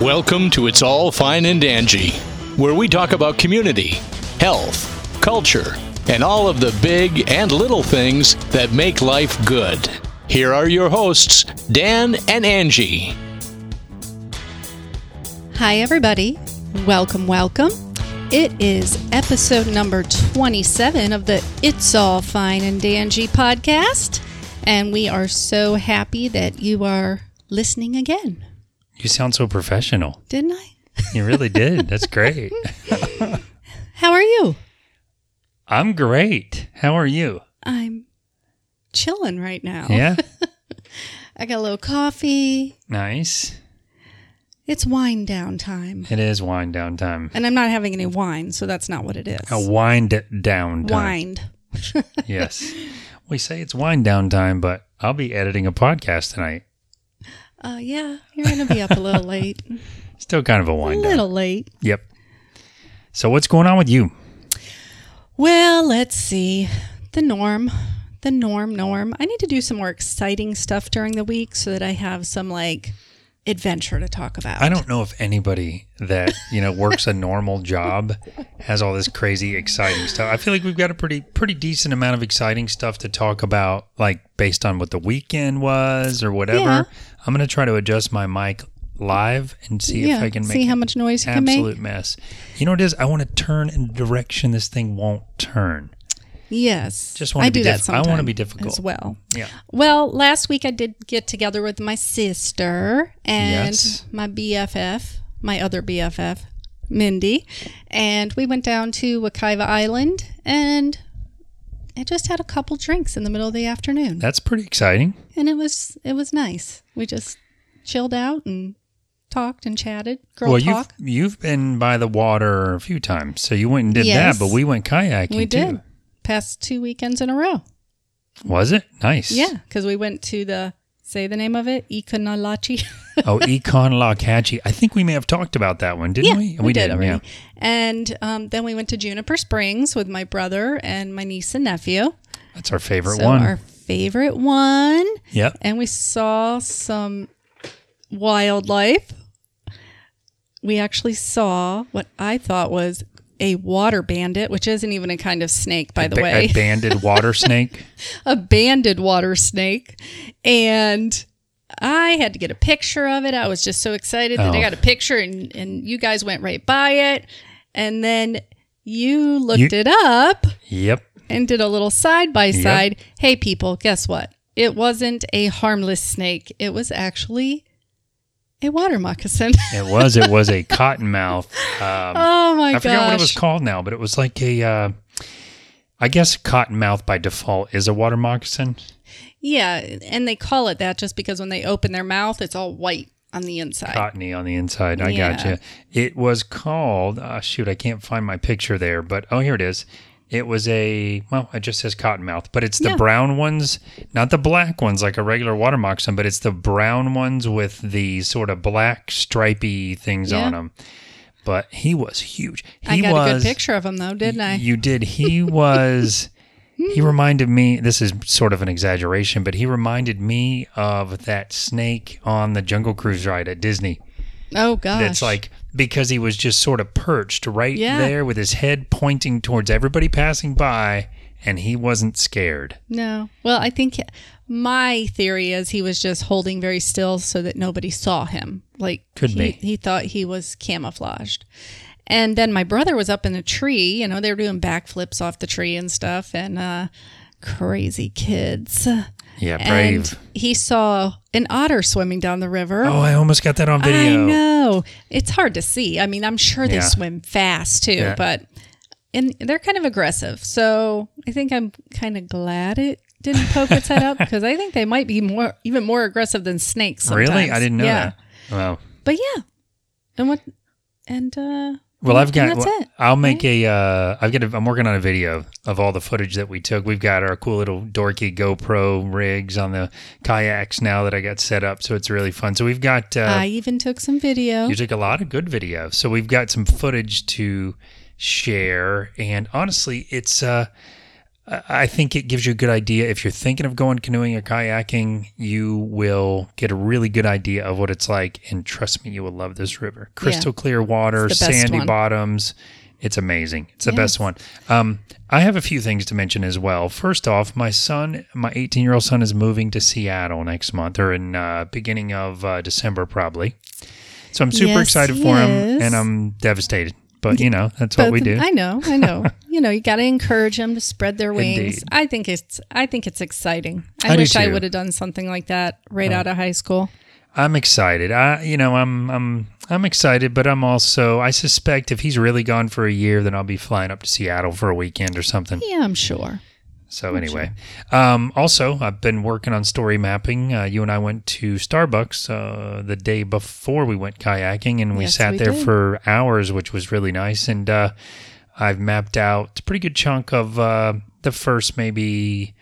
Welcome to It's All Fine and Dangy, where we talk about community, health, culture, and all of the big and little things that make life good. Here are your hosts, Dan and Angie. Hi, everybody. Welcome, welcome. It is episode number 27 of the It's All Fine and Dangy podcast. And we are so happy that you are listening again. You sound so professional. Didn't I? You really did. That's great. How are you? I'm great. How are you? I'm chilling right now. Yeah. I got a little coffee. Nice. It's wine down time. It is wind down time. And I'm not having any wine, so that's not what it is. A wind down time. Wined. Yes. We say it's wind down time, but I'll be editing a podcast tonight. Uh, yeah, you're going to be up a little late. Still kind of a a wind down. little late. Yep. So what's going on with you? Well, let's see. The norm. The norm, norm. I need to do some more exciting stuff during the week so that I have some like adventure to talk about. I don't know if anybody that, you know, works a normal job has all this crazy exciting stuff. I feel like we've got a pretty pretty decent amount of exciting stuff to talk about like based on what the weekend was or whatever. Yeah. I'm going to try to adjust my mic live and see yeah, if I can make see how much noise you can make. absolute mess. You know what it is? I want to turn in a direction this thing won't turn. Yes. Just wanna I be do that diff- I wanna be difficult. as well. Yeah. Well, last week I did get together with my sister and Yes. my BFF, my other BFF, Mindy, and we went down to Wekiva Island and I just had a couple drinks in the middle of the afternoon. That's pretty exciting. and it was it was nice. We just chilled out and talked and chatted. Girl well, talk. you've you've been by the water a few times, so you went and did Yes. that. But we went kayaking We too. did past two weekends in a row. Was it nice? Yeah, because we went to the say the name of it, Econlockhatchee. oh, Econ I think we may have talked about that one, didn't yeah, we? did already. Yeah. And um, then we went to Juniper Springs with my brother and my niece and nephew. That's our favorite so one. our favorite one. yep. and we saw some wildlife. We actually saw what I thought was a water bandit, which isn't even a kind of snake, by the Ba- way, a banded water snake. a banded water snake. And I had to get a picture of it. I was just so excited that I Oh. got a picture, and, and you guys went right by it. And then you looked You- it up Yep. and did a little side by side. Hey, people, guess what? It wasn't a harmless snake. It was actually a water moccasin. It was. It was a cottonmouth. Um, oh my I gosh! forgot what it was called now, but it was like a. Uh, I guess cottonmouth by default is a water moccasin. Yeah, and they call it that just because when they open their mouth, it's all white on the inside. Cottony on the inside. I Yeah. gotcha. It was called. Uh, shoot, I can't find my picture there, but oh, here it is. It was a well, it just says cottonmouth, but it's the Yeah. brown ones, not the black ones like a regular water moccasin, but it's the brown ones with the sort of black stripy things Yeah. on them. But he was huge. He I got was, a good picture of him though, didn't I? You did. He was. he hmm. reminded me. This is sort of an exaggeration, but he reminded me of that snake on the Jungle Cruise ride at Disney. oh gosh, That's like because he was just sort of perched right Yeah. there with his head pointing towards everybody passing by, and he wasn't scared. no. Well, I think my theory is he was just holding very still so that nobody saw him. Like Could he, be. he thought he was camouflaged. And then my brother was up in a tree. You know, they were doing backflips off the tree and stuff, and uh, crazy kids. Yeah, And brave. he saw an otter swimming down the river. oh, I almost got that on video. I video. know. It's hard to see. I mean, I'm sure they Yeah. swim fast too, Yeah. but and they're kind of aggressive. So I think I'm kind of glad it didn't poke its head up because I think they might be more even more aggressive than snakes. Sometimes. Really, I didn't know yeah. that. Wow. But yeah, and what and uh Well, I've got. that's well, it. I'll make a. Uh, I've got. A, I'm working on a video of all the footage that we took. We've got our cool little dorky GoPro rigs on the kayaks now that I got set up, so it's really fun. So we've got. Uh, I even took some video. you took a lot of good video, so we've got some footage to share. And honestly, it's. Uh, I think it gives you a good idea. If you're thinking of going canoeing or kayaking, you will get a really good idea of what it's like. And trust me, you will love this river. Crystal clear water, It's the best sandy one. bottoms. It's amazing. It's the Yes. best one. Um, I have a few things to mention as well. First off, my son, my 18 year old son, is moving to Seattle next month or in uh, beginning of uh, December, probably. So I'm super Yes, excited for him, is. and I'm devastated. But you know, that's what we do. I know, I know. you know, you got to encourage them to spread their wings. Indeed. I think it's, I think it's exciting. I, I wish I would have done something like that right out of high school. I'm excited. I, you know, I'm, I'm, I'm excited, but I'm also. I suspect if he's really gone for a year, then I'll be flying up to Seattle for a weekend or something. Yeah, I'm sure. So anyway, um, also I've been working on story mapping. Uh, you and I went to Starbucks uh, the day before we went kayaking, and we Yes, sat we there did. for hours, which was really nice. And uh, I've mapped out a pretty good chunk of uh, the first maybe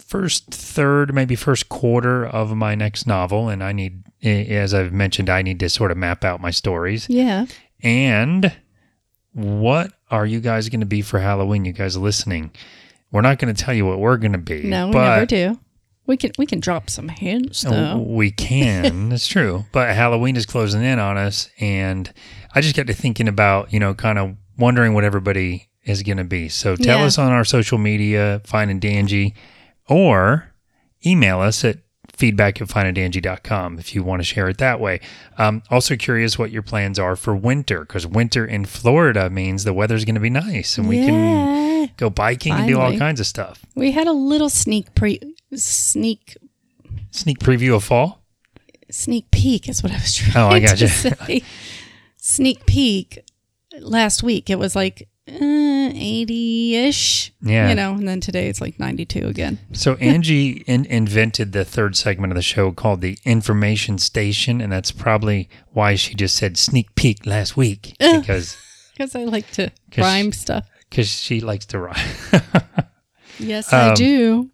first third, maybe first quarter of my next novel, and I need, as I've mentioned, I need to sort of map out my stories. Yeah. And what are you guys going to be for Halloween? You guys listening? We're not going to tell you what we're going to be. No, we never do. We can, we can drop some hints though. We can. That's true. But Halloween is closing in on us, and I just got to thinking about you know kind of wondering what everybody is going to be. So tell Yeah. us on our social media, Fine and Dangy, or email us at feedback you'll find at angie.com if you want to share it that way. Um, also curious what your plans are for winter because winter in florida means the weather's going to be nice and we can go biking Finally. and do all kinds of stuff. We had a little sneak pre sneak sneak preview of fall? Sneak peek is what i was trying oh, I gotcha. to say. Sneak peek last week. It was like uh, 80-ish yeah. you know and then today it's like 92 again. So angie in- invented the third segment of the show called the information station and that's probably why she just said sneak peek last week because because i like to rhyme she, stuff. Because she likes to rhyme. Yes um, i do.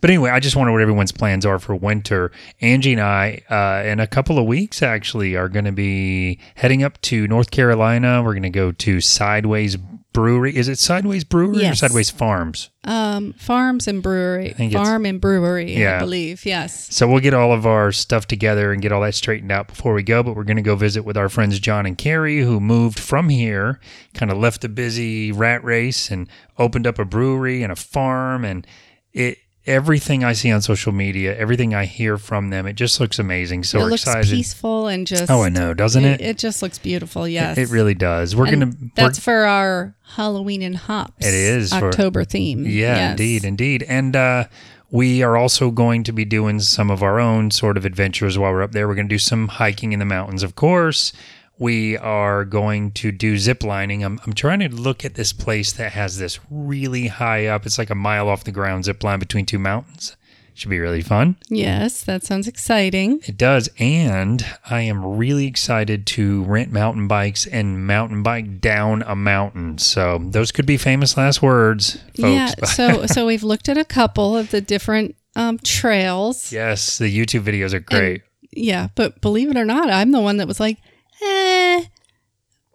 but anyway, I just wonder what everyone's plans are for winter. Angie and I, uh, in a couple of weeks, actually, are going to be heading up to North Carolina. We're going to go to Sideways Brewery. Is it Sideways Brewery or Sideways Farms? Um, farms and brewery, farm and brewery. Yeah. I believe. Yes. So we'll get all of our stuff together and get all that straightened out before we go. But we're going to go visit with our friends John and Carrie, who moved from here, kind of left the busy rat race and opened up a brewery and a farm. And it everything I see on social media, everything I hear from them, it just looks amazing. So it looks excited. peaceful and just. Oh, I know, doesn't it? It, it just looks beautiful. Yes. It really does. We're And gonna. we're- That's for our Halloween and hops. It is for- October theme. Yeah, Yes. indeed, indeed. And uh, we are also going to be doing some of our own sort of adventures while we're up there. We're going to do some hiking in the mountains, of course. We are going to do zip lining. I'm, I'm trying to look at this place that has this really high up. It's like a mile off the ground zip line between two mountains. Should be really fun. Yes, that sounds exciting. It does. And I am really excited to rent mountain bikes and mountain bike down a mountain. So those could be famous last words, folks. Yeah. So so we've looked at a couple of the different um, trails. Yes, the YouTube videos are great. Yeah, but believe it or not, I'm the one that was like, eh,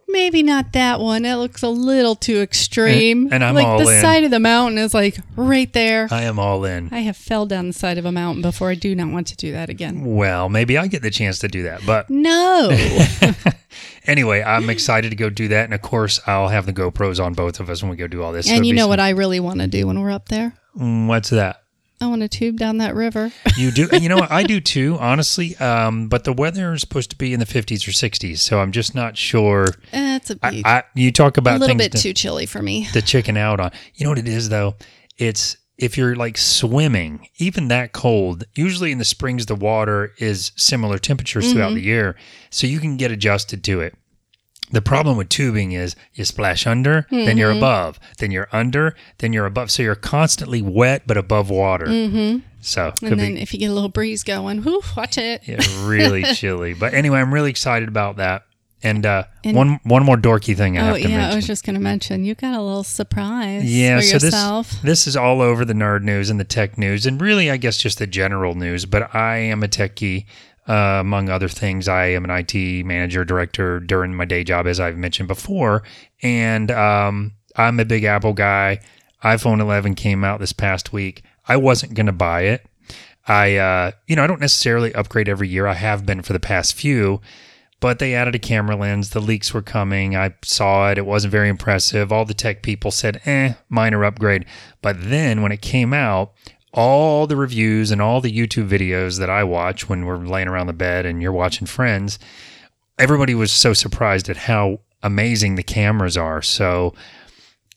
maybe not that one. It looks a little too extreme. And- and I'm like all the in. side of the mountain is like right there. I am all in. I have fell down the side of a mountain before. I do not want to do that again. Well, maybe I get the chance to do that. But No. anyway, I'm excited to go do that. And of course, I'll have the GoPros on both of us when we go do all this. And you know some- what I really want to do when we're up there? Mm, What's that? I want to tube down that river. You do? you know what? I do too, honestly. Um, but the weather is supposed to be in the 50s or 60s. So I'm just not sure. That's a big, I, you talk about a little bit to, too chilly for me. to chicken out on. You know what it is, though? It's if you're like swimming, even that cold, usually in the springs, the water is similar temperatures throughout the year. So you can get adjusted to it. The problem with tubing is you splash under, then you're above, then you're under, then you're above. So you're constantly wet but above water. Mm-hmm. So And then be if you get a little breeze going, whew, watch it. yeah, really chilly. But anyway, I'm really excited about that. And, uh, And- one one more dorky thing I Oh have to yeah, mention. I was just going to mention you got a little surprise Yeah, for so yourself. this this is all over the nerd news and the tech news, and really, I guess just the general news. But I am a techie, uh, among other things. I am an IT manager director during my day job, as I've mentioned before, and um, I'm a big Apple guy. iPhone 11 came out this past week. I wasn't going to buy it. I, uh, you know, I don't necessarily upgrade every year. I have been for the past few, but they added a camera lens. The leaks were coming. I saw it. It wasn't very impressive. All the tech people said, eh, minor upgrade. But then when it came out, all the reviews and all the YouTube videos that I watch when we're laying around the bed and you're watching Friends, everybody was so surprised at how amazing the cameras are. So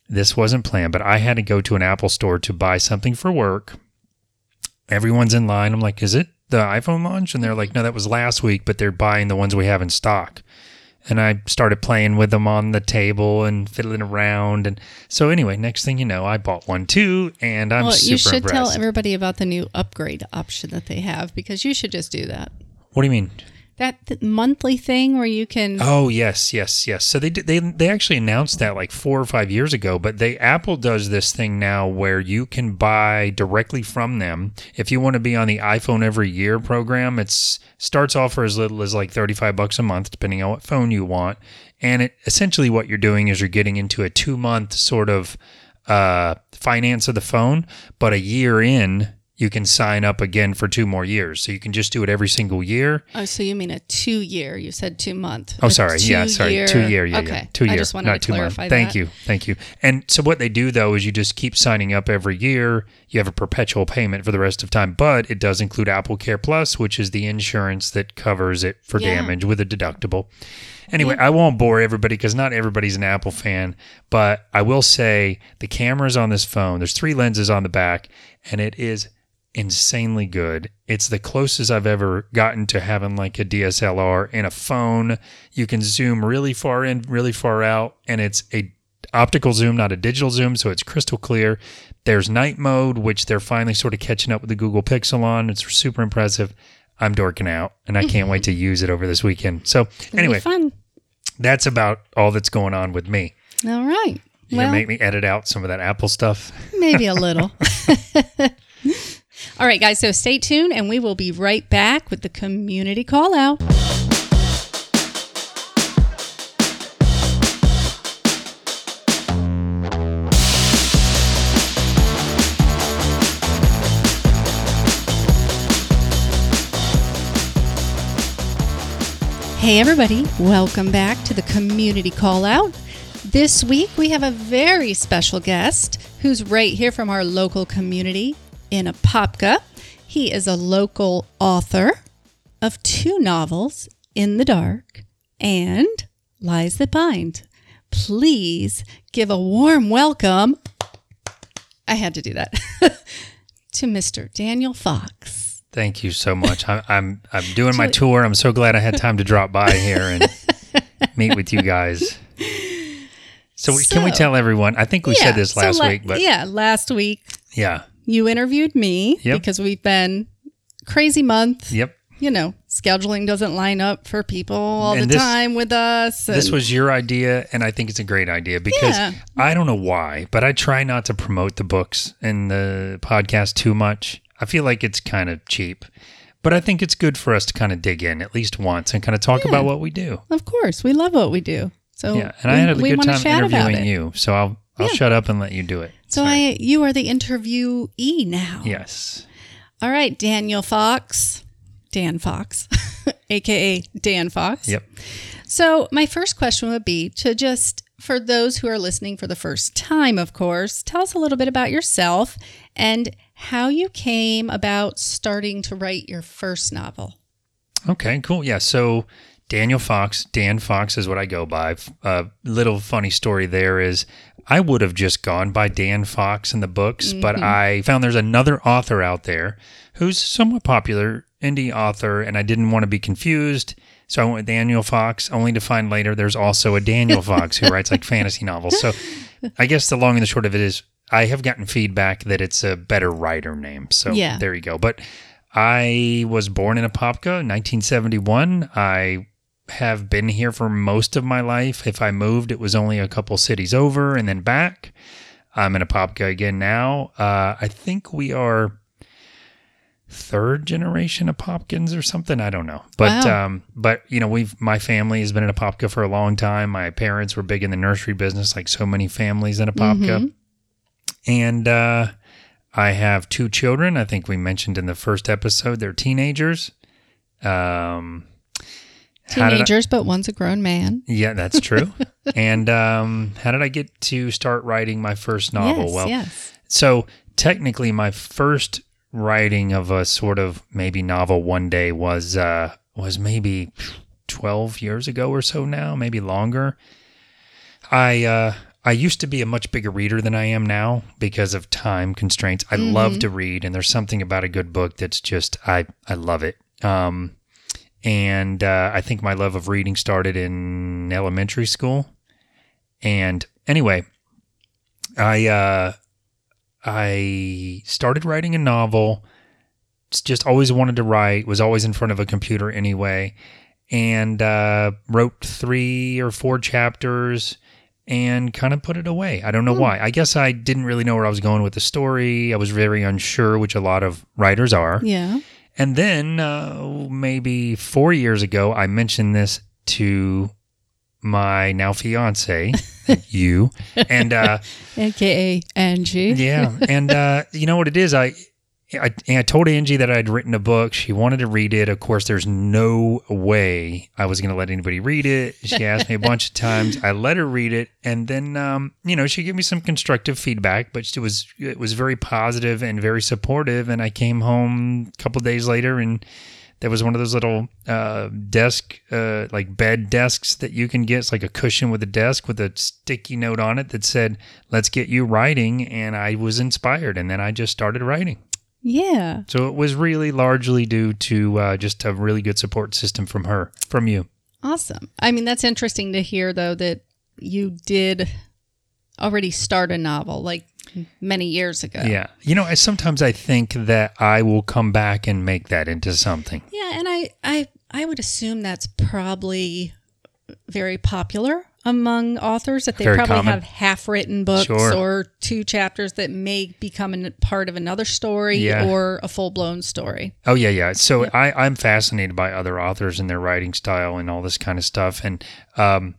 this wasn't planned, but I had to go to an Apple store to buy something for work. Everyone's in line. I'm like, is it the iPhone launch? And they're like, no, that was last week, but they're buying the ones we have in stock. And I started playing with them on the table and fiddling around. And so, anyway, next thing you know, I bought one too, and I'm well, super you should impressed. tell everybody about the new upgrade option that they have because you should just do that. what do you mean? That th- monthly thing where you can. Oh yes, yes, yes. So they did, they they actually announced that like four or five years ago. But they Apple does this thing now where you can buy directly from them if you want to be on the iPhone every year program. It's starts off for as little as like thirty five bucks a month, depending on what phone you want. And it essentially what you're doing is you're getting into a two month sort of uh, finance of the phone, but a year in. You can sign up again for two more years. So you can just do it every single year. Oh, so you mean a two year? You said two month. Oh, sorry. Yeah, sorry. two-year- Two year. Yeah, okay. yeah. Two year. I just wanted not to two month. clarify Thank you. Thank you. And so what they do though is you just keep signing up every year. You have a perpetual payment for the rest of time, but it does include Apple Care Plus, which is the insurance that covers it for Yeah. damage with a deductible. Anyway, I won't bore everybody because not everybody's an Apple fan, but I will say the cameras on this phone, there's three lenses on the back, and it is insanely good. It's the closest I've ever gotten to having like a DSLR in a phone. You can zoom really far in, really far out, and it's a optical zoom, not a digital zoom, so it's crystal clear. There's night mode, which they're finally sort of catching up with the Google Pixel on. It's super impressive. I'm dorking out, and I can't wait to use it over this weekend. So It'll anyway, fun. that's about all that's going on with me. All right. You well, gonna make me edit out some of that Apple stuff? maybe a little. All right, guys. So stay tuned, and we will be right back with the community call out. Hey, everybody, welcome back to the community call out. This week we have a very special guest who's right here from our local community in Apopka. He is a local author of two novels, In the Dark and Lies That Bind. Please give a warm welcome. I had to do that to Mr. Daniel Fox. Thank you so much. I, I'm I'm doing my tour. I'm so glad I had time to drop by here and meet with you guys. So, we can we tell everyone? I think we said this so last la- week, but yeah, last week yeah, you interviewed me Yep. because we've been crazy month. yep. You know, scheduling doesn't line up for people all And the this- time with us. This was your idea, and I think it's a great idea because Yeah. I don't know why, but I try not to promote the books and the podcast too much. I feel like it's kind of cheap, but I think it's good for us to kind of dig in at least once and kind of talk Yeah. about what we do. of course, we love what we do. So Yeah, and I had a good time interviewing you, so I'll I'll Yeah. shut up and let you do it. So I, you are the interviewee now. yes, All right, Daniel Fox, Dan Fox, aka Dan Fox. yep. So, my first question would be to just, for those who are listening for the first time, of course, tell us a little bit about yourself and how you came about starting to write your first novel. Okay, cool. Yeah. So Daniel Fox, Dan Fox is what I go by. A little funny story there is I would have just gone by Dan Fox in the books, but mm-hmm. I found there's another author out there who's somewhat popular, indie author, and I didn't want to be confused. So I went with Daniel Fox, only to find later there's also a Daniel Fox who writes like fantasy novels. So I guess the long and the short of it is I have gotten feedback that it's a better writer name. So Yeah. there you go. But I was born in Apopka, 1971. I have been here for most of my life. If I moved, it was only a couple cities over and then back. I'm in Apopka again now. Uh, I think we are third generation of Popkins or something. I don't know, but Wow. um, but you know, we've my family has been in Apopka for a long time. My parents were big in the nursery business, like so many families in Apopka. And uh, I have two children. I think we mentioned in the first episode they're teenagers. Um, did I- Teenagers, but one's a grown man. yeah, that's true. and um, how did I get to start writing my first novel? yes, well, yes. so technically, my first writing of a sort of maybe novel one day was uh, was maybe twelve years ago or so now, maybe longer. I uh, I used to be a much bigger reader than I am now because of time constraints. I love to read, and there's something about a good book that's just I I love it. Um, and uh, I think my love of reading started in elementary school. And anyway, I uh, I started writing a novel. Just always wanted to write. Was always in front of a computer anyway, and uh, wrote three or four chapters and kind of put it away. I don't know why. I guess I didn't really know where I was going with the story. I was very unsure, which a lot of writers are. Yeah. And then uh, maybe four years ago, I mentioned this to my now fiance, you, and uh, AKA Angie. yeah, and uh, you know what it is? I, I I told Angie that I'd written a book. She wanted to read it. Of course, there's no way I was going to let anybody read it. She asked me a bunch of times. I let her read it, and then um, you know she gave me some constructive feedback, but it was it was very positive and very supportive. And I came home a couple days later and. There was one of those little uh, desk, uh, like bed desks that you can get. It's like a cushion with a desk with a sticky note on it that said, "Let's get you writing." And I was inspired, and then I just started writing. Yeah. So it was really largely due to uh, just a really good support system from her, from you. Awesome. I mean, that's interesting to hear, though, that you did already start a novel like many years ago. Yeah, you know, I sometimes I think that I will come back and make that into something. Yeah, and I, I, I would assume that's probably very popular among authors that they Very probably common. have half-written books Sure. or two chapters that may become a part of another story Yeah. or a full-blown story. Oh yeah, yeah. So I, I'm fascinated by other authors and their writing style and all this kind of stuff. And um,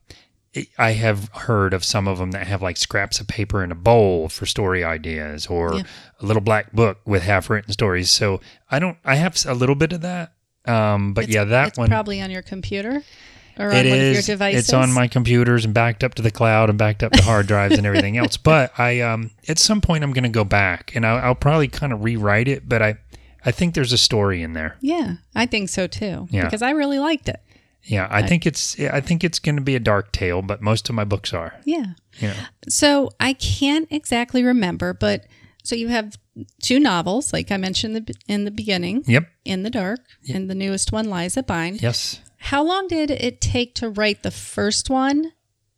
I have heard of some of them that have like scraps of paper in a bowl for story ideas, or Yeah. a little black book with half-written stories. So I don't. I have a little bit of that. Um, but yeah, that it's one. probably on your computer or on It one of your devices. It's on my computers and backed up to the cloud and backed up to hard drives and everything else. But I, um, at some point, I'm going to go back and I'll, I'll probably kind of rewrite it. But I, I think there's a story in there. Yeah, I think so too. Yeah. Because I really liked it. Yeah, I think it's. I think it's going to be a dark tale, but most of my books are. Yeah. You know. So I can't exactly remember, but so you have two novels, like I mentioned the, in the beginning, Yep. In the Dark, and the newest one, Lies That Bind. Yes. How long did it take to write the first one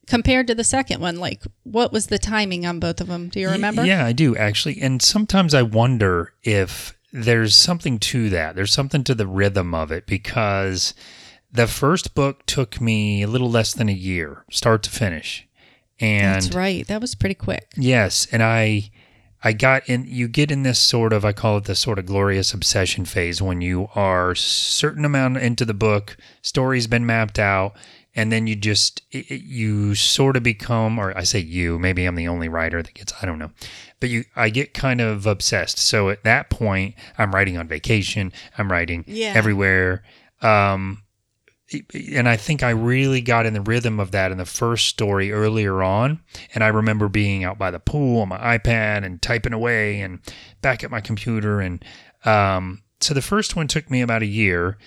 compared to the second one? Like, what was the timing on both of them? Do you remember? Yeah, I do actually. And sometimes I wonder if there's something to that. There's something to the rhythm of it because the first book took me a little less than a year, start to finish. And That's right. That was pretty quick. Yes, and I I got in you get in this sort of I call it the sort of glorious obsession phase when you are certain amount into the book, story's been mapped out, and then you just you sort of become or I say you, maybe I'm the only writer that gets I don't know. But you I get kind of obsessed. So at that point, I'm writing on vacation, I'm writing Yeah. everywhere. Um and I think I really got in the rhythm of that in the first story earlier on. And I remember being out by the pool on my iPad and typing away and back at my computer. And um, so the first one took me about a year.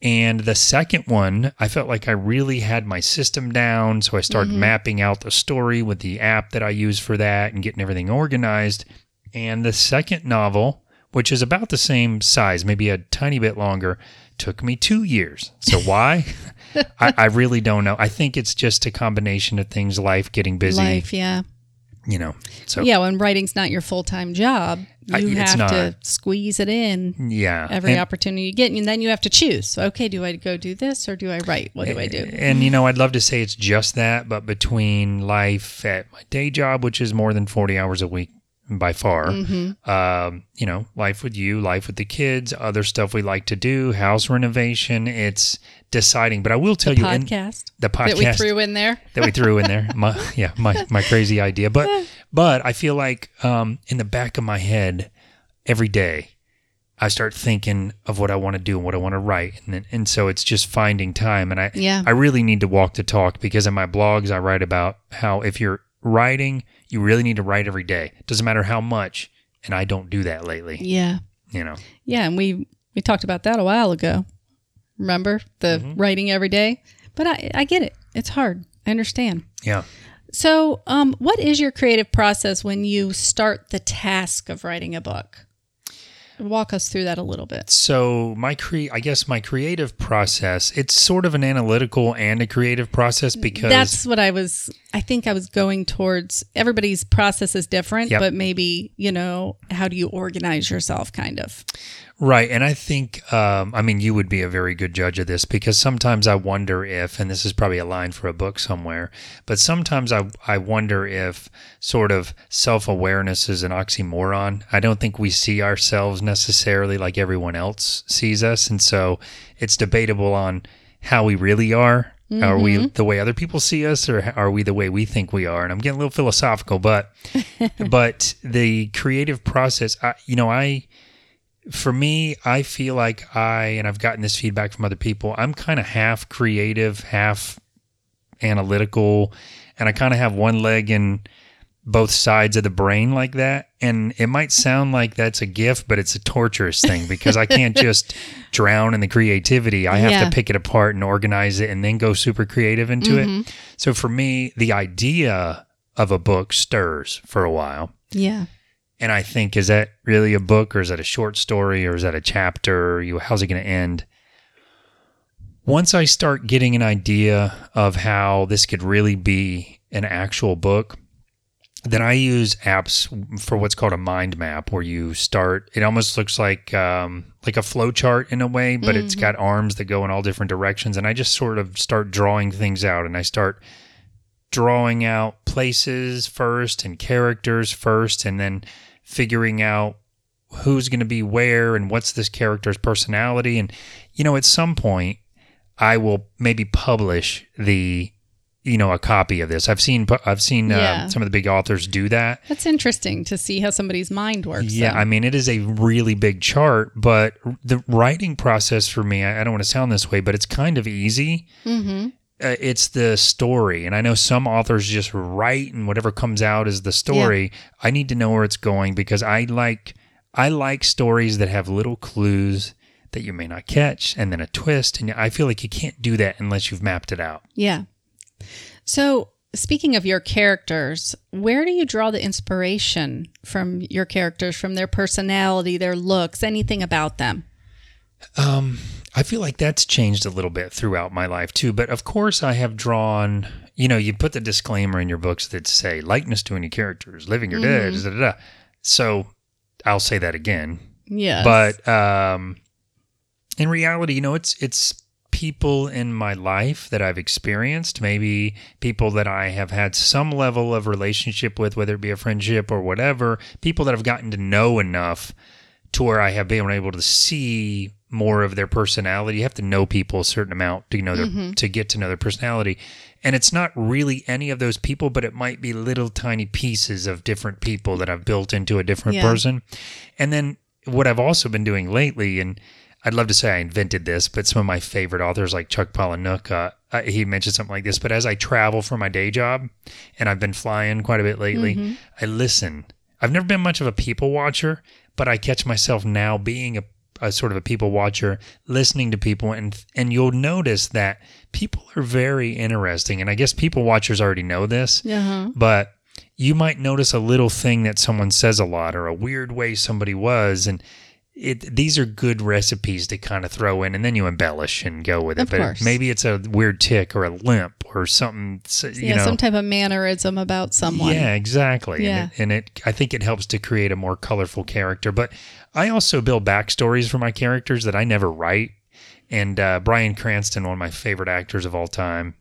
And the second one, I felt like I really had my system down. So I started mapping out the story with the app that I use for that and getting everything organized. And the second novel, which is about the same size, maybe a tiny bit longer, took me two years. So why? I, I really don't know. I think it's just a combination of things, life getting busy, Life, yeah. you know. So Yeah, when writing's not your full time job, you it's have to squeeze it in yeah, every and, opportunity you get, and then you have to choose. Okay, do I go do this or do I write? What do I do? and you know, I'd love to say it's just that, but between life at my day job, which is more than forty hours a week, by far. Um, you know, life with you, life with the kids, other stuff we like to do, house renovation. It's deciding. But I will tell you, in Podcast the podcast that we threw in there. that we threw in there. My yeah, my my crazy idea. But but I feel like um, in the back of my head, every day, I start thinking of what I want to do and what I want to write, and then- and so it's just finding time. And I Yeah. I really need to walk the talk because in my blogs I write about how if you're writing, you really need to write every day. Doesn't matter how much, and I don't do that lately. Yeah. You know. Yeah, and we we talked about that a while ago. Remember the Mm-hmm. writing every day? But I I get it. It's hard. I understand. Yeah. So, um, what is your creative process when you start the task of writing a book? Walk us through that a little bit. So my cre I guess my creative process, it's sort of an analytical and a creative process because That's what I was. I think I was going towards. Everybody's process is different, Yep. but maybe you know how do you organize yourself, kind of. Right. And I think, um, I mean, you would be a very good judge of this because sometimes I wonder if, and this is probably a line for a book somewhere, but sometimes I, I wonder if sort of self awareness is an oxymoron. I don't think we see ourselves necessarily like everyone else sees us. And so it's debatable on how we really are. Are we the way other people see us, or are we the way we think we are? And I'm getting a little philosophical, but but the creative process, I, you know, I for me, I feel like I, and I've gotten this feedback from other people, I'm kind of half creative, half analytical, and I kind of have one leg in both sides of the brain like that. And it might sound like that's a gift, but it's a torturous thing because I can't just drown in the creativity. I have Yeah. to pick it apart and organize it and then go super creative into it. Mm-hmm. So for me, the idea of a book stirs for a while. Yeah. And I think, is that really a book or is that a short story or is that a chapter? You, how's it going to end? Once I start getting an idea of how this could really be an actual book, then I use apps for what's called a mind map, where you start. It almost looks like um, like a flow chart in a way, but it's got arms that go in all different directions, and I just sort of start drawing things out, and I start drawing out places first and characters first, and then figuring out who's going to be where and what's this character's personality. And, you know, at some point, I will maybe publish the, you know, a copy of this. I've seen, I've seen Yeah. uh, some of the big authors do that. That's interesting to see how somebody's mind works. Yeah, though. I mean, it is a really big chart, but the writing process for me, I, I don't want to sound this way, but it's kind of easy. Mm-hmm. Uh, it's the story. And I know some authors just write and whatever comes out is the story. I need to know where it's going because I like I like stories that have little clues that you may not catch and then a twist. And I feel like you can't do that unless you've mapped it out. Yeah. So, speaking of your characters, where do you draw the inspiration from your characters, from their personality, their looks, anything about them? Um, I feel like that's changed a little bit throughout my life too. But of course, I have drawn. You know, you put the disclaimer in your books that say likeness to any characters, living or dead. Da, da, da. So I'll say that again. Yeah. But um, in reality, you know, it's it's people in my life that I've experienced, maybe people that I have had some level of relationship with, whether it be a friendship or whatever, people that I've gotten to know enough to where I have been able to see more of their personality. You have to know people a certain amount to know their, to get to know their personality. And it's not really any of those people, but it might be little tiny pieces of different people that I've built into a different Yeah. person. And then what I've also been doing lately, and I'd love to say I invented this, but some of my favorite authors like Chuck Palahniuk, uh, uh, he mentioned something like this. But as I travel for my day job, and I've been flying quite a bit lately, I listen. I've never been much of a people watcher, but I catch myself now being a, a sort of a people watcher, listening to people, and and you'll notice that people are very interesting. And I guess people watchers already know this, uh-huh. but you might notice a little thing that someone says a lot or a weird way somebody was and it, these are good recipes to kind of throw in and then you embellish and go with it Of but course. maybe it's a weird tick or a limp or something so- you yeah, know some type of mannerism about someone. yeah exactly Yeah. And, it, and it i think it helps to create a more colorful character but i also build backstories for my characters that i never write and uh, bryan cranston one of my favorite actors of all time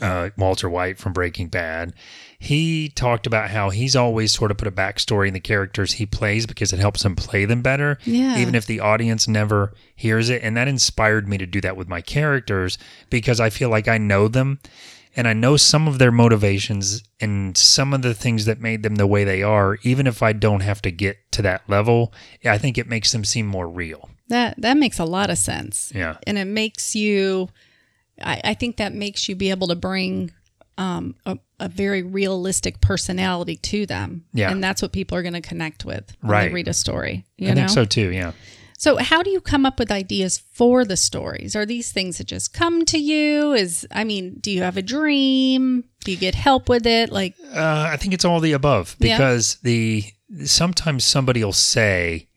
uh, Walter White from Breaking Bad, he talked about how he's always sort of put a backstory in the characters he plays because it helps him play them better, Yeah. even if the audience never hears it. And that inspired me to do that with my characters because I feel like I know them and I know some of their motivations and some of the things that made them the way they are, even if I don't have to get to that level. I think it makes them seem more real. That that makes a lot of sense. Yeah. And it makes you I, I think that makes you be able to bring um, a, a very realistic personality to them. Yeah. And that's what people are going to connect with when Right. they read a story. You I know? think so too. Yeah. So, how do you come up with ideas for the stories? Are these things that just come to you? Is I mean, do you have a dream? Do you get help with it? Like, Uh, I think it's all the above Yeah. because the sometimes somebody will say,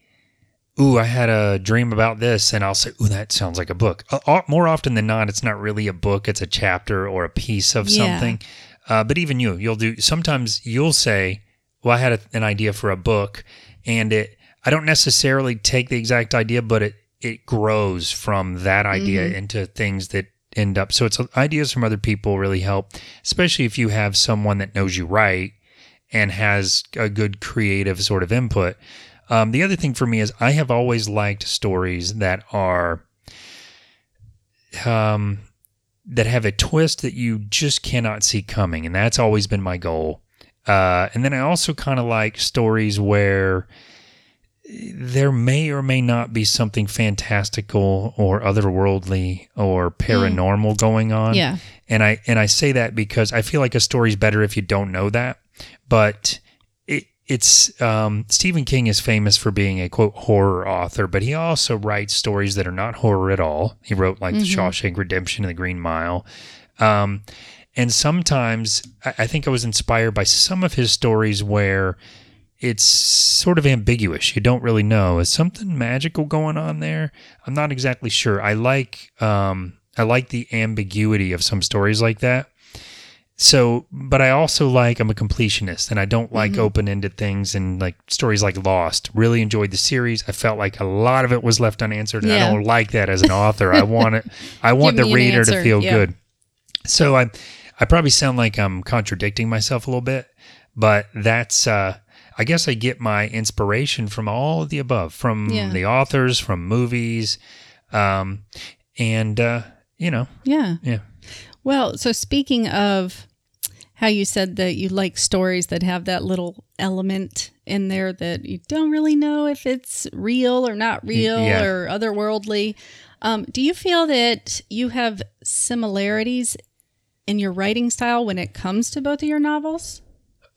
"Ooh, I had a dream about this," and I'll say, "Ooh, that sounds like a book." Uh, more often than not, it's not really a book; it's a chapter or a piece of Yeah. something. Uh, but even you, you'll do. Sometimes you'll say, "Well, I had a, an idea for a book," and it. I don't necessarily take the exact idea, but it it grows from that idea into things that end up. So it's ideas from other people really help, especially if you have someone that knows you right and has a good creative sort of input. Um, the other thing for me is I have always liked stories that are um, that have a twist that you just cannot see coming, and that's always been my goal. Uh, and then I also kind of like stories where there may or may not be something fantastical or otherworldly or paranormal going on. Yeah. And I and I say that because I feel like a story's better if you don't know that. But it's um, Stephen King is famous for being a quote horror author, but he also writes stories that are not horror at all. He wrote like The Shawshank Redemption and The Green Mile. Um, and sometimes I, I think I was inspired by some of his stories where it's sort of ambiguous. You don't really know. Is something magical going on there? I'm not exactly sure. I like um I like the ambiguity of some stories like that. So, but I also like I'm a completionist and I don't like open-ended things and like stories like Lost. Really enjoyed the series. I felt like a lot of it was left unanswered and Yeah. I don't like that as an author. I want it I want the me an reader to feel Yeah. good. So I I probably sound like I'm contradicting myself a little bit, but that's uh I guess I get my inspiration from all of the above, from Yeah. the authors, from movies, um, and uh, you know, Yeah. yeah, Well, so speaking of how you said that you like stories that have that little element in there that you don't really know if it's real or not real yeah. or otherworldly, um, do you feel that you have similarities in your writing style when it comes to both of your novels?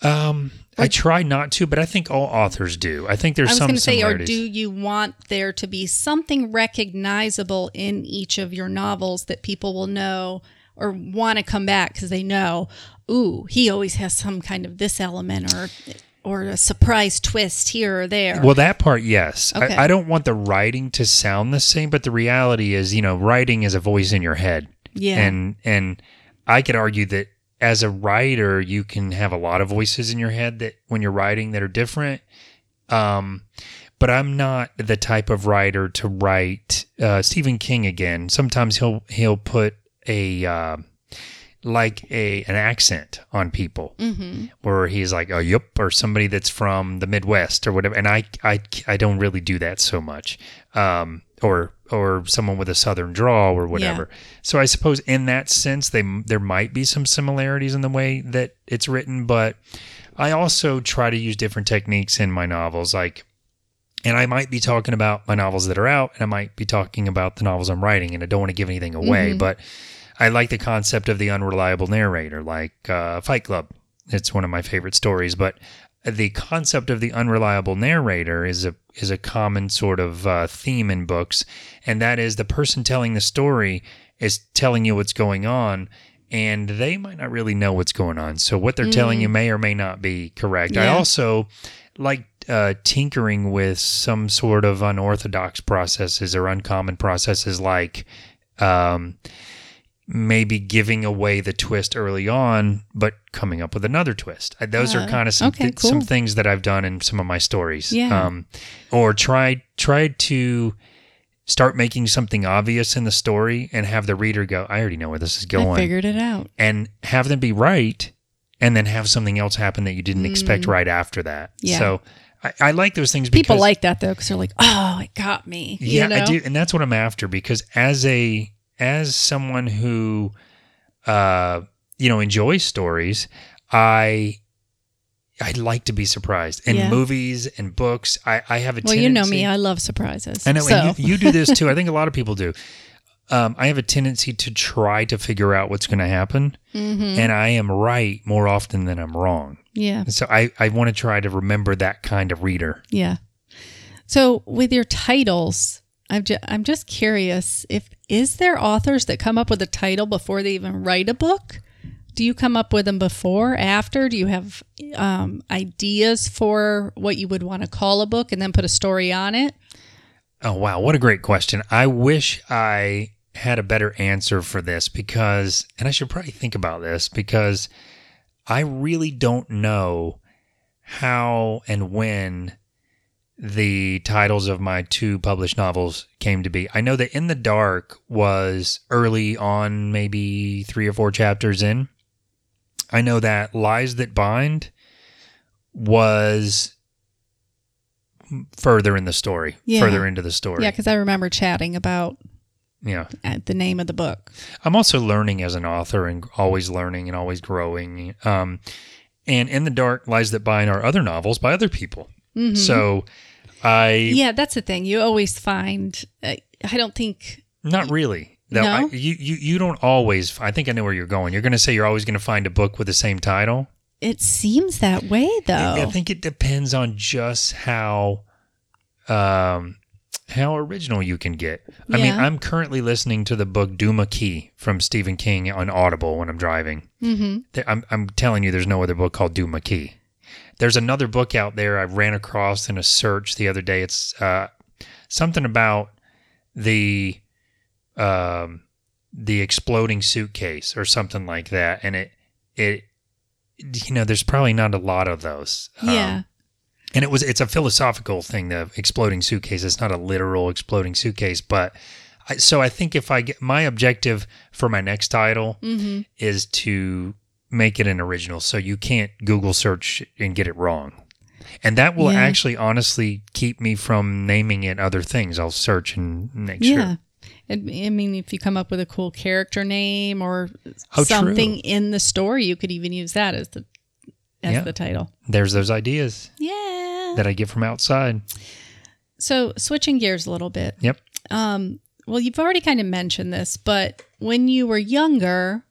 um, I try not to, but I think all authors do. I think there's I was some going to say, or do you want there to be something recognizable in each of your novels that people will know or want to come back because they know, ooh, he always has some kind of this element or or a surprise twist here or there. Well, that part, yes. Okay. I, I don't want the writing to sound the same, but the reality is, you know, writing is a voice in your head. Yeah. And and I could argue that as a writer, you can have a lot of voices in your head that when you're writing that are different. Um, but I'm not the type of writer to write uh, Stephen King again. Sometimes he'll he'll put a uh, like a an accent on people mm-hmm. or he's like, oh, yep, or somebody that's from the Midwest or whatever. And I, I, I don't really do that so much. Um, or, or someone with a Southern drawl or whatever. So I suppose in that sense, they, there might be some similarities in the way that it's written, but I also try to use different techniques in my novels. Like, and I might be talking about my novels that are out, and I might be talking about the novels I'm writing, and I don't want to give anything away, but I like the concept of the unreliable narrator, like uh, Fight Club. It's one of my favorite stories, but the concept of the unreliable narrator is a is a common sort of uh, theme in books, and that is the person telling the story is telling you what's going on, and they might not really know what's going on. So what they're telling you may or may not be correct. I also like uh, tinkering with some sort of unorthodox processes or uncommon processes, like um, maybe giving away the twist early on, but coming up with another twist. Uh, Those Uh, are kind of some okay, thi- some things that I've done in some of my stories. Yeah. Um, or tried tried to start making something obvious in the story and have the reader go, I already know where this is I going. figured it out. and have them be right and then have something else happen that you didn't expect right after that. Mm. Yeah. So I, I like those things because People like that though, because they're like, "Oh, it got me." you yeah, I do, and that's what I'm after because as a as someone who uh you know enjoys stories, I I like to be surprised in Yeah. movies and books. I I have a Well, you know me. I love surprises. I know, So, and you, you do this too. I think a lot of people do. Um, I have a tendency to try to figure out what's going to happen, Mhm. and I am right more often than I'm wrong. yeah, So I, I want to try to remember that kind of reader. yeah. So with your titles, I'm just, I'm just curious if is there authors that come up with a title before they even write a book? Do you come up with them before, after? Do you have um, ideas for what you would want to call a book and then put a story on it? Oh, wow. What a great question. I wish I had a better answer for this because, and I should probably think about this because I really don't know how and when the titles of my two published novels came to be. I know that In the Dark was early on, maybe three or four chapters in. I know that Lies That Bind was further in the story, Yeah. further into the story. Yeah, because I remember chatting about Yeah. the name of the book. I'm also learning as an author and always learning and always growing. Um, and In the Dark Lies That Bind are other novels by other people. So I, Mm-hmm. Yeah, that's the thing. You always find. Uh, I don't think. not really. No, No? I, you, you, you don't always, I think I know where you're going. You're going to say you're always going to find a book with the same title. It seems that way, though. I think it depends on just how um how original you can get. I mean, I'm currently listening to the book Duma Key from Stephen King on Audible when I'm driving. mm-hmm. I'm I'm telling you there's no other book called Duma Key. There's another book out there I ran across in a search the other day. It's uh something about the um the exploding suitcase or something like that and it it you know there's probably not a lot of those Um, Yeah. and it was it's a philosophical thing the exploding suitcase it's not a literal exploding suitcase but I, so i think if i get my objective for my next title Mm-hmm. is to make it an original so you can't google search and get it wrong and that will Yeah. actually honestly keep me from naming it other things i'll search and make Yeah. sure I mean, if you come up with a cool character name or Oh, true. something in the story, you could even use that as the as Yeah. the title. there's those ideas Yeah. that i get from outside So switching gears a little bit. yep Um, well, you've already kind of mentioned this, but when you were younger,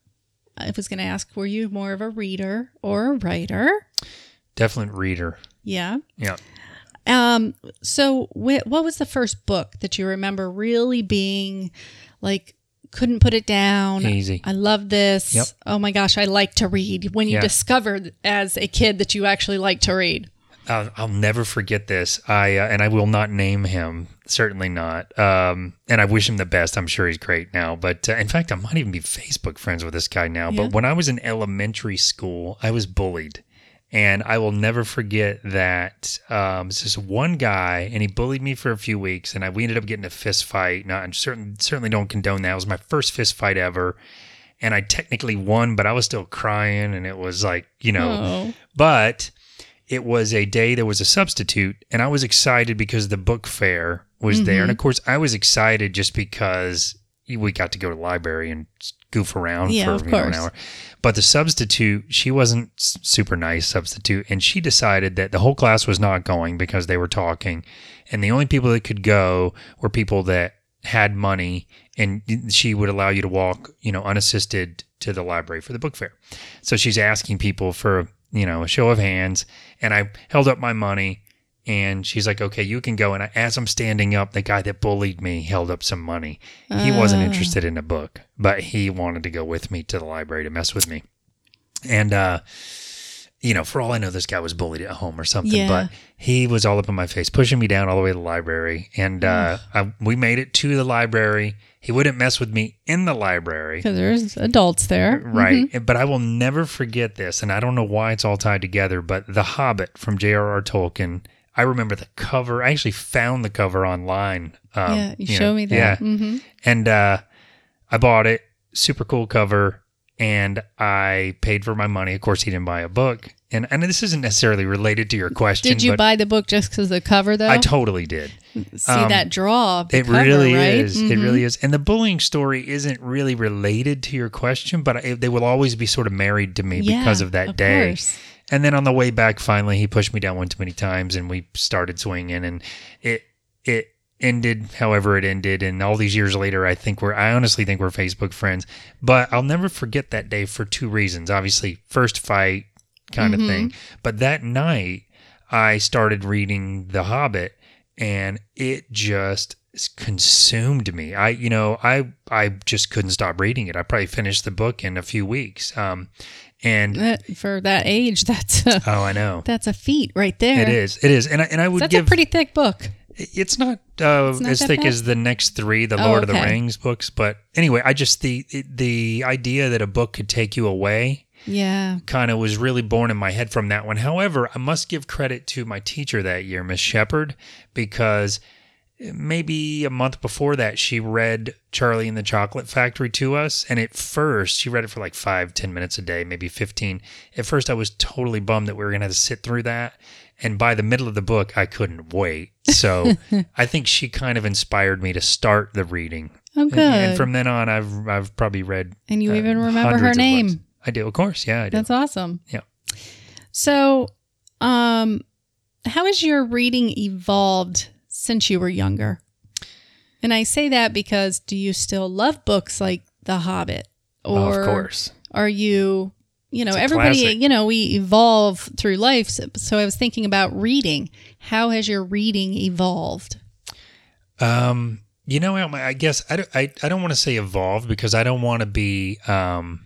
I was going to ask, were you more of a reader or a writer? definite reader Yeah. yeah Um, so wh- what was the first book that you remember really being like couldn't put it down? Easy. I love this. Yep. Oh my gosh, I like to read. When you Yeah. discovered as a kid that you actually like to read. I'll, I'll never forget this. I uh, and I will not name him. Certainly not. Um, and I wish him the best. I'm sure he's great now. But uh, in fact, I might even be Facebook friends with this guy now. Yeah. But when I was in elementary school, I was bullied, and I will never forget that. Um, it's this one guy, and he bullied me for a few weeks, and I we ended up getting a fist fight. Not and certain certainly don't condone that. It was my first fist fight ever. And I technically won, but I was still crying, and it was like, you know, Oh. but it was a day there was a substitute and i was excited because the book fair was there and of course i was excited just because we got to go to the library and goof around Yeah, for you know, an hour. But the substitute she wasn't super nice substitute and she decided that the whole class was not going because they were talking. And the only people that could go were people that had money and she would allow you to walk you know unassisted to the library for the book fair. So she's asking people for you know a show of hands and i held up my money and she's like okay you can go and I, as i'm standing up the guy that bullied me held up some money he wasn't Ah. interested in a book but he wanted to go with me to the library to mess with me and uh you know, for all I know, this guy was bullied at home or something. Yeah. But he was all up in my face, pushing me down all the way to the library. And uh, I, we made it to the library. He wouldn't mess with me in the library. Because there's adults there. Right. But I will never forget this. And I don't know why it's all tied together, but The Hobbit from J.R.R. Tolkien. I remember the cover. I actually found the cover online. Um, yeah, you, know, show me that. Yeah, hmm and uh, I bought it. Super cool cover, and I paid for my money. Of course, he didn't buy a book, and and this isn't necessarily related to your question. Did you buy the book just because of the cover, though? I totally did. See um, that draw. Of It cover, really right? is. It Mhm. really is. And the bullying story isn't really related to your question, but I, they will always be sort of married to me Yeah, because of that day. course. And then on the way back, finally, he pushed me down one too many times, and we started swinging, and it it ended however it ended. And all these years later, I think we're I honestly think we're Facebook friends. But I'll never forget that day for two reasons. Obviously, first fight kind Mm-hmm. of thing, but that night I started reading The Hobbit, and it just consumed me. I you know I I just couldn't stop reading it. I probably finished the book in a few weeks. Um, and That- for that age, that's a, oh, I know. that's a feat right there. It is. It is. And I, and I would That's give a pretty thick book. it's not, uh, not as thick bad? as the next three, the Oh, Lord of the. Rings books, but anyway, I just the the idea that a book could take you away Yeah. kind of was really born in my head from that one. However, I must give credit to my teacher that year, Miss Shepard, because maybe a month before that she read Charlie and the Chocolate Factory to us, and at first she read it for like five, ten minutes a day, maybe fifteen. At first, I was totally bummed that we were gonna have to sit through that, and by the middle of the book, I couldn't wait. So I think she kind of inspired me to start the reading. Oh, And- good. And, from then on, I've I've probably read. And you uh, even remember her name. I do, of course. Yeah, I do. That's awesome. Yeah. So, um, how has your reading evolved since you were younger? And I say that because do you still love books like The Hobbit? Oh, Or of course. are you, you know, everybody, classic. you know, we evolve through life. So, so I was thinking about reading. How has your reading evolved? Um, you know, I guess I don't, I, I don't want to say evolve because I don't want to be. Um,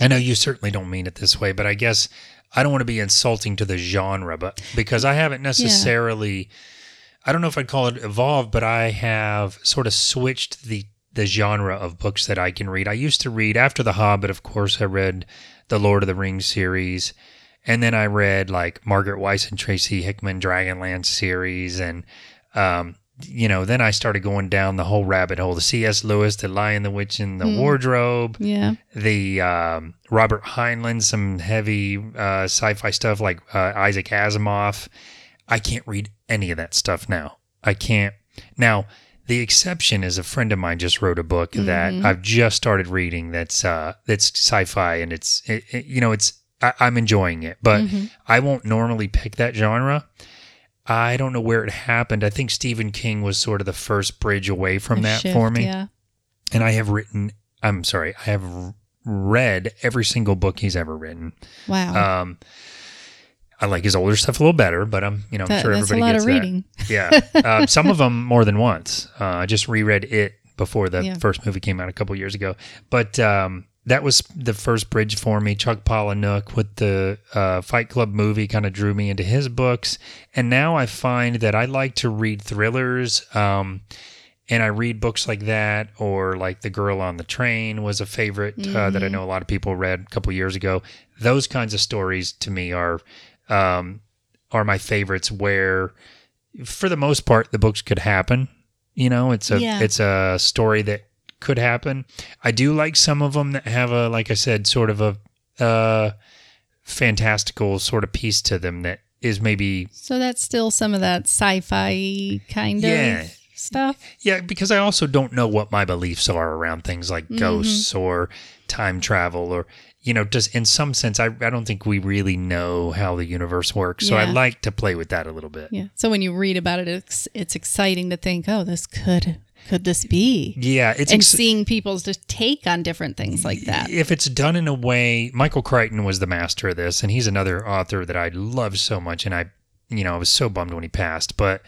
I know you certainly don't mean it this way, but I guess I don't want to be insulting to the genre, but because I haven't necessarily, I don't know if I'd call it evolved, but I have sort of switched the the genre of books that I can read. I used to read after The Hobbit, of course. I read the Lord of the Rings series, and then I read like Margaret Weis and Tracy Hickman Dragonlance series, and um, you know, then I started going down the whole rabbit hole. The C.S. Lewis, The Lion, the Witch, and the Wardrobe Yeah. the um, Robert Heinlein, some heavy uh, sci-fi stuff like uh, Isaac Asimov. I can't read any of that stuff now. I can't. Now, the exception is a friend of mine just wrote a book that I've just started reading. That's uh, that's sci-fi and it's it, it- you know it's I, I'm enjoying it, but I won't normally pick that genre. I don't know where it happened. I think Stephen King was sort of the first bridge away from A that shift, for me Yeah. and I have written. I'm sorry, I have read every single book he's ever written. Wow. Um, I like his older stuff a little better, but I'm you know I'm That- sure that's a everybody lot gets of reading. that. Yeah, uh, some of them more than once. Uh, I just reread it before the Yeah. first movie came out a couple years ago, but um, that was the first bridge for me. Chuck Palahniuk with the uh, Fight Club movie kind of drew me into his books, and now I find that I like to read thrillers. Um, and I read books like that, or like The Girl on the Train was a favorite uh, that I know a lot of people read a couple years ago. Those kinds of stories to me are um, are my favorites. Where, for the most part, the books could happen. You know, it's a Yeah. it's a story that could happen. I do like some of them that have a, like I said, sort of a uh, fantastical sort of piece to them that is maybe so that's still some of that sci-fi kind Yeah. of stuff. Yeah, because I also don't know what my beliefs are around things like Mm-hmm. ghosts or time travel or you know, just in some sense I, I don't think we really know how the universe works. So I like to play with that a little bit. Yeah. So when you read about it, it's it's exciting to think, oh, this could could this be? Yeah, it's and ex- seeing people's just take on different things like that. if it's done in a way Michael Crichton was the master of this and he's another author that I love so much and I you know, I was so bummed when he passed, but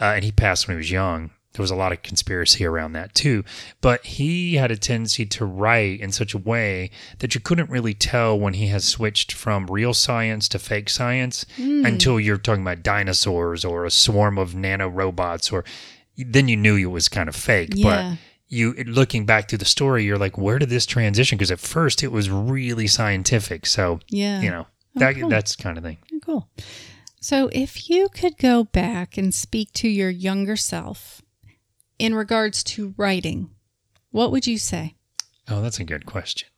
uh, and he passed when he was young. There was a lot of conspiracy around that too. But he had a tendency to write in such a way that you couldn't really tell when he has switched from real science to fake science Hmm. until you're talking about dinosaurs or a swarm of nano robots or then you knew it was kind of fake. Yeah. But you looking back through the story, you're like, where did this transition? Because at first it was really scientific. So Yeah. you know that cool. that's kind of thing. Cool. So, if you could go back and speak to your younger self in regards to writing, what would you say? Oh, that's a good question.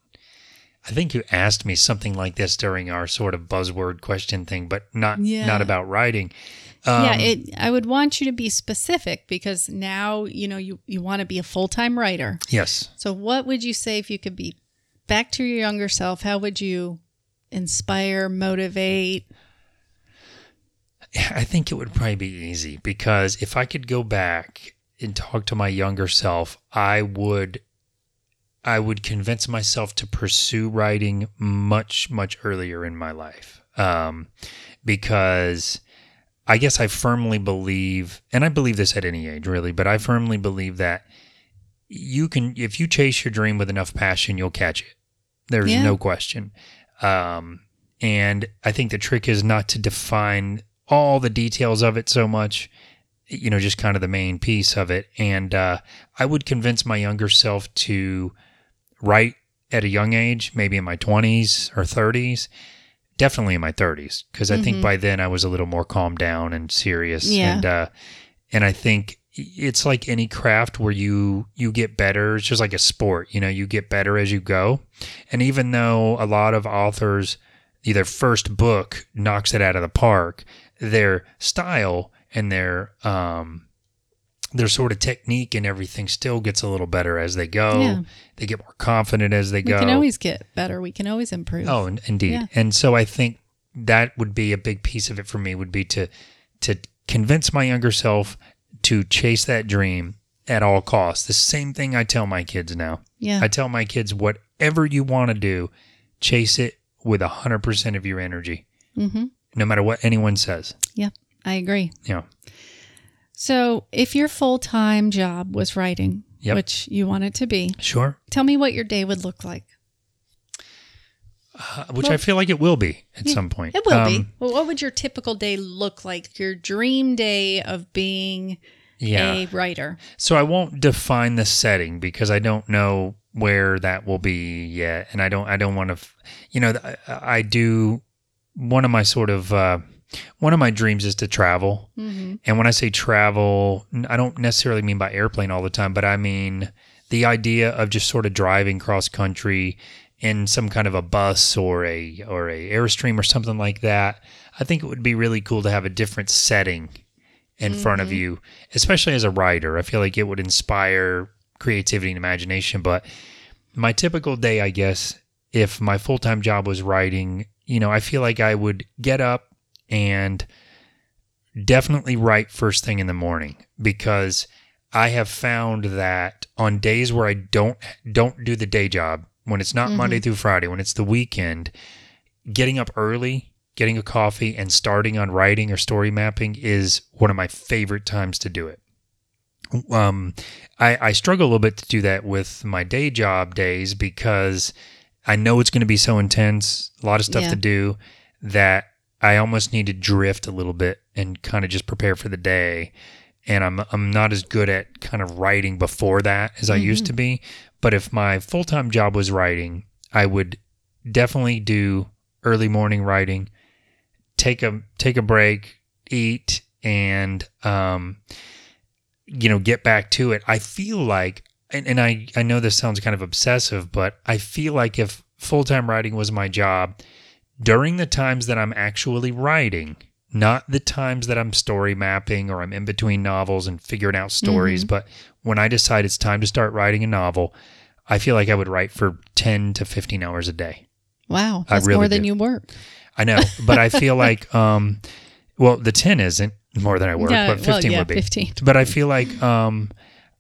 I think you asked me something like this during our sort of buzzword question thing, but not Yeah. not about writing. Um, yeah, it, I would want you to be specific because now you know you, you want to be a full time writer. yes. So, what would you say if you could be back to your younger self? How would you inspire, motivate? I think it would probably be easy because if I could go back and talk to my younger self, I would I would convince myself to pursue writing much much earlier in my life. Um, because I guess I firmly believe and I believe this at any age really, but I firmly believe that you can if you chase your dream with enough passion, you'll catch it. There's Yeah. no question. Um, and I think the trick is not to define all the details of it so much, you know, just kind of the main piece of it. And uh, I would convince my younger self to write at a young age, maybe in my 20s or 30s, definitely in my 30s, because I think by then I was a little more calmed down and serious. Yeah. And, uh, and I think it's like any craft where you you get better it's just like a sport you know you get better as you go and even though a lot of authors either first book knocks it out of the park their style and their um their sort of technique and everything still gets a little better as they go Yeah. they get more confident as they We go We can always get better. We can always improve. Oh, in- indeed. Yeah. And so I think that would be a big piece of it for me would be to to convince my younger self to chase that dream at all costs. The same thing I tell my kids now. yeah. I tell my kids whatever you want to do, chase it with 100% of your energy. mm-hmm. No matter what anyone says. Yep. I agree. Yeah. So, if your full time job was writing, Yep. which you want it to be, Sure. tell me what your day would look like. Uh, which Well- I feel like it will be at Yeah, some point. It will be. Um, Well, what would your typical day look like? Your dream day of being Yeah. a writer? So I won't define the setting because I don't know where that will be yet, and I don't I don't want to, you know, I, I do. One of my sort of uh, one of my dreams is to travel, Mm-hmm. and when I say travel, I don't necessarily mean by airplane all the time, but I mean the idea of just sort of driving cross country in some kind of a bus or a or a airstream or something like that. I think it would be really cool to have a different setting in front of you, especially as a writer. I feel like it would inspire creativity and imagination. But my typical day, I guess, if my full time job was writing, you know, I feel like I would get up and definitely write first thing in the morning because I have found that on days where I don't don't do the day job, when it's not Monday through Friday, when it's the weekend, getting up early, getting a coffee and starting on writing or story mapping is one of my favorite times to do it. Um, I, I struggle a little bit to do that with my day job days because I know it's going to be so intense, a lot of stuff Yeah. to do that I almost need to drift a little bit and kind of just prepare for the day. And I'm I'm not as good at kind of writing before that as I used to be. But if my full time job was writing, I would definitely do early morning writing, take a take a break, eat, and um, you know, get back to it. I feel like, and, and I I know this sounds kind of obsessive, but I feel like if full time writing was my job, during the times that I'm actually writing, not the times that I'm story mapping or I'm in between novels and figuring out stories, but when I decide it's time to start writing a novel, I feel like I would write for 10 to 15 hours a day. Wow, that's really more than do. you work. I know, but I feel like, um, well, the 10 isn't more than I work, Yeah, but 15 well, yeah, would be. 15. But I feel like um,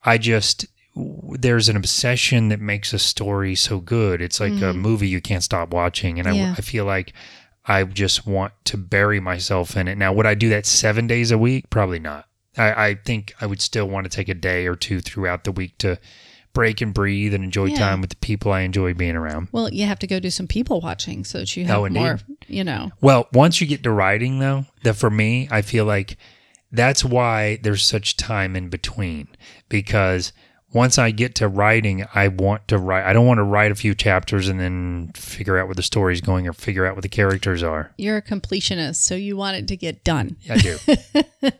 I just there's an obsession that makes a story so good. It's like a movie you can't stop watching, and Mm-hmm. Yeah. I, I feel like I just want to bury myself in it. Now, would I do that seven days a week? Probably not. I, I think I would still want to take a day or two throughout the week to break and breathe and enjoy Yeah. time with the people I enjoy being around. Well, you have to go do some people watching so that you have Oh, more, you know. Well, once you get to writing, though, that for me, I feel like that's why there's such time in between because once I get to writing, I want to write. I don't want to write a few chapters and then figure out where the story's going or figure out what the characters are. You're a completionist, so you want it to get done. Yeah, I do.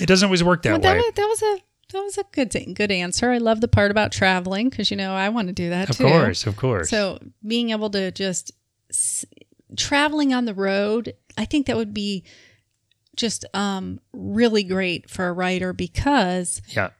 it doesn't always work that Well, that, way. was, that was a that was a good thing, good answer. I love the part about traveling because you know I want to do that Of too. Of course, of course. So being able to just s- traveling on the road, I think that would be just um, really great for a writer because yeah,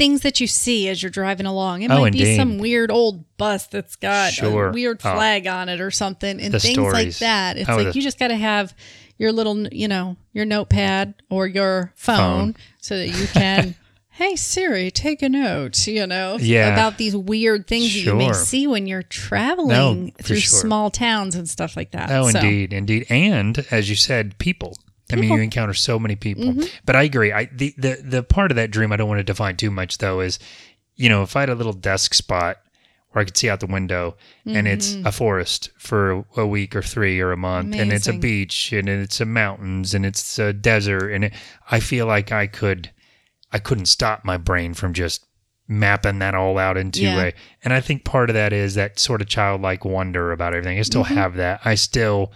things that you see as you're driving along. It Oh, might be some weird old bus that's got Sure. a weird Oh. flag on it or something, and The things like that. It's Oh, like the- you just got to have your little, you know, your notepad or your phone, Phone. so that you can. Hey Siri, take a note, you know, Yeah. about these weird things that you may see when you're traveling No, through sure. small towns and stuff like that. Oh, So, indeed, indeed, and as you said, people. I mean, you encounter so many people. Mm-hmm. But I agree. I the, the the part of that dream I don't want to define too much though is, you know, if I had a little desk spot where I could see out the window and it's Mm-hmm. a forest for a week or three or a month, and it's a beach and it's a mountains and it's a desert, and it, I feel like I could, I couldn't stop my brain from just mapping that all out into Yeah. a and I think part of that is that sort of childlike wonder about everything. I still Mm-hmm. have that. I still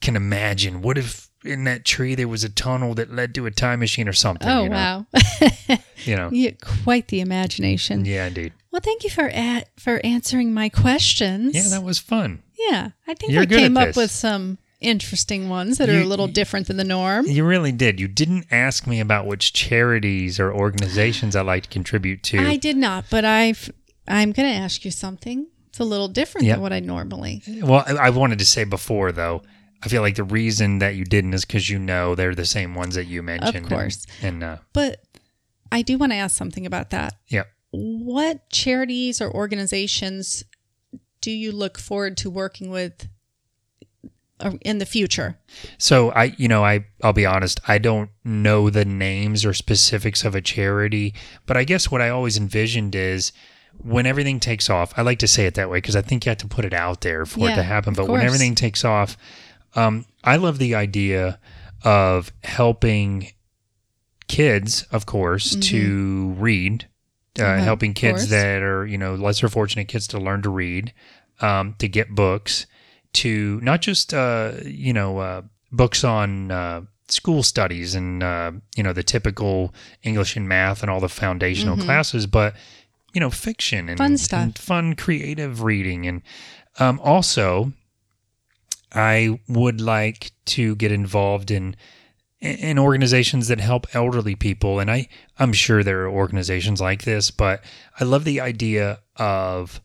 can imagine what if in that tree there was a tunnel that led to a time machine or something. Oh you know? wow, You know. you quite the imagination. Yeah, indeed. Well, thank you for a- for answering my questions. Yeah, that was fun. Yeah, I think You're I came up this. with some interesting ones that are a little different than the norm. You really did. You didn't ask me about which charities or organizations I like to contribute to. I did not, but I've I'm going to ask you something. It's a little different Yeah. than what I normally. well, I I wanted to say before though. I feel like the reason that you didn't is because you know they're the same ones that you mentioned. Of course. And, uh, But I do want to ask something about that. yeah. What charities or organizations do you look forward to working with uh, in the future? So I, you know, I I'll be honest, I don't know the names or specifics of a charity, but I guess what I always envisioned is when everything takes off. I like to say it that way because I think you have to put it out there for it to happen. But when everything takes off, um, I love the idea of helping kids, of course, to read. Uh, Uh-huh, helping kids that are you know lesser fortunate kids to learn to read, um, to get books, to not just uh, you know uh, books on uh, school studies and uh, you know the typical English and math and all the foundational classes, but you know fiction and Mm-hmm. Fun stuff. and fun creative reading, and um, also I would like to get involved in in organizations that help elderly people. And I I'm sure there are organizations like this but I love the idea of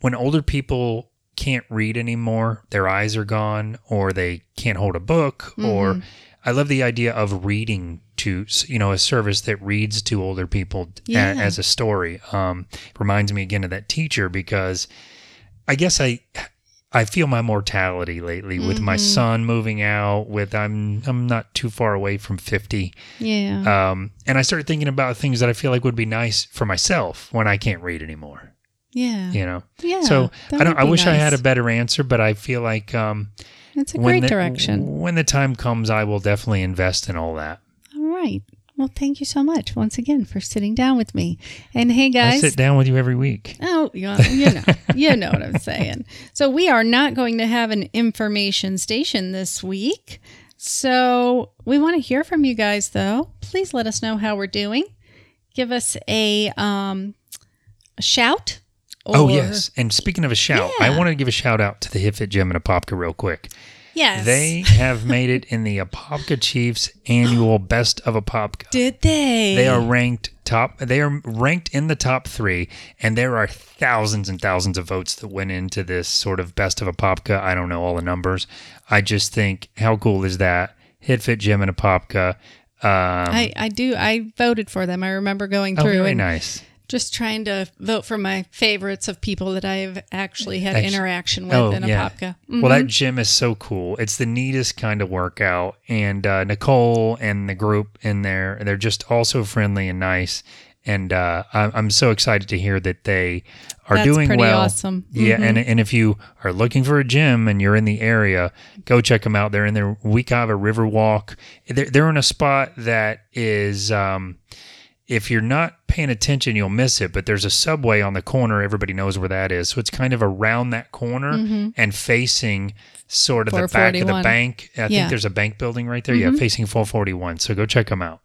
when older people can't read anymore their eyes are gone or they can't hold a book or I love the idea of reading to you know a service that reads to older people a- as a story. Um reminds me again of that teacher because I guess I I feel my mortality lately with my son moving out. With I'm I'm not too far away from fifty, Yeah. um, and I started thinking about things that I feel like would be nice for myself when I can't read anymore. yeah. You know, Yeah. so I don't. I wish I had a better answer, but I feel like um, It's a great the, direction. When the time comes, I will definitely invest in all that. All right. Well, thank you so much once again for sitting down with me. And hey, I guys. sit down with you every week. Oh, you you know, you know what I'm saying. So we are not going to have an information station this week. So we want to hear from you guys, though. Please let us know how we're doing. Give us a um, a shout. oh yes, and speaking of a shout, I want to give a shout out to the Hifit Gym and Apopka real quick. Yes. They have made it in the Apopka Chief's annual Best of Apopka. did they? They are ranked top. They are ranked in the top three, and there are thousands and thousands of votes that went into this sort of best of Apopka. I don't know all the numbers. I just think how cool is that? Hitfit Gym and Apopka. Um, I, I do. I voted for them. I remember going oh, through very and nice. Just trying to vote for my favorites of people that I've actually had Actu- interaction with Oh in yeah. Apopka. Well, that gym is so cool. It's the neatest kind of workout, and uh, Nicole and the group in there, they're just all so friendly and nice. And uh, I- I'm so excited to hear that they are That's doing pretty well. awesome. Yeah, and and if you are looking for a gym and you're in the area, go check them out. They're in their Wekiva River Walk. They're, they're in a spot that is um, if you're not paying attention, you'll miss it. But there's a subway on the corner. Everybody knows where that is. So it's kind of around that corner mm-hmm. and facing sort of the back of the bank. I Yeah. think there's a bank building right there. Yeah, mm-hmm. facing 441. So go check them out.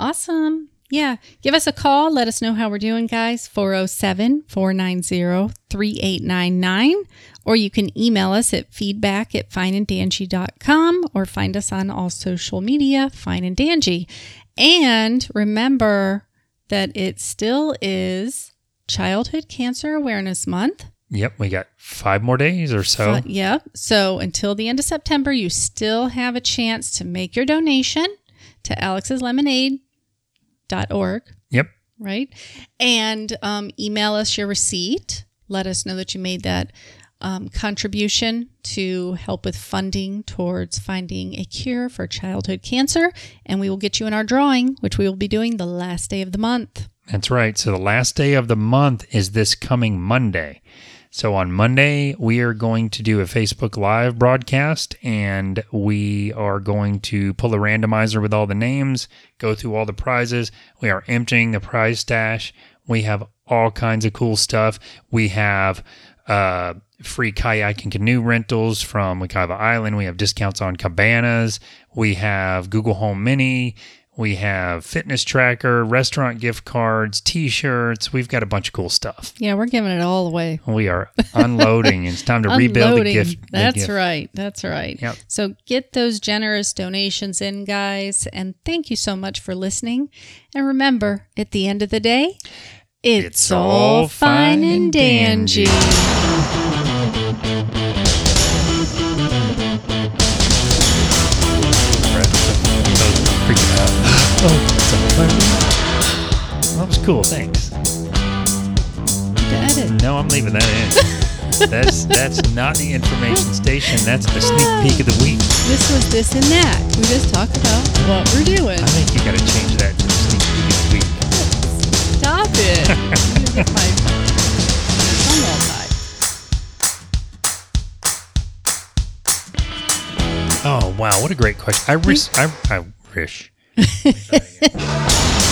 Awesome. Yeah. Give us a call. Let us know how we're doing, guys. 407 490 3899. Or you can email us at feedback at fineanddangy.com or find us on all social media, Fine and Dangy. And remember that it still is Childhood Cancer Awareness Month. Yep, we got five more days or so. Uh, yep. So until the end of September, you still have a chance to make your donation to Alex's alexslemonade.org, Yep. right? And um, email us your receipt. Let us know that you made that um, contribution to help with funding towards finding a cure for childhood cancer. And we will get you in our drawing, which we will be doing the last day of the month. That's right. So the last day of the month is this coming Monday. So on Monday, we are going to do a Facebook Live broadcast and we are going to pull a randomizer with all the names, go through all the prizes. We are emptying the prize stash. We have all kinds of cool stuff. We have uh, free kayak and canoe rentals from Wekiva Island. We have discounts on cabanas. We have Google Home Mini. We have fitness tracker, restaurant gift cards, t-shirts. We've got a bunch of cool stuff. Yeah, we're giving it all away. We are unloading. it's time to rebuild the gift. the That's gift. right. That's right. Yep. So get those generous donations in, guys. And thank you so much for listening. And remember, at the end of the day, it's, It's all fine and and dandy. dandy. Brett, I was freaking out. Oh, it's all fine. That was cool. Thanks. No, I'm leaving that in. that's that's not the information station. That's the sneak peek of the week. This was this and that. We just talked about what we're doing. I think you got to change that Stop. I'm get my tongue all. Oh wow, what a great question. I wish I I wish.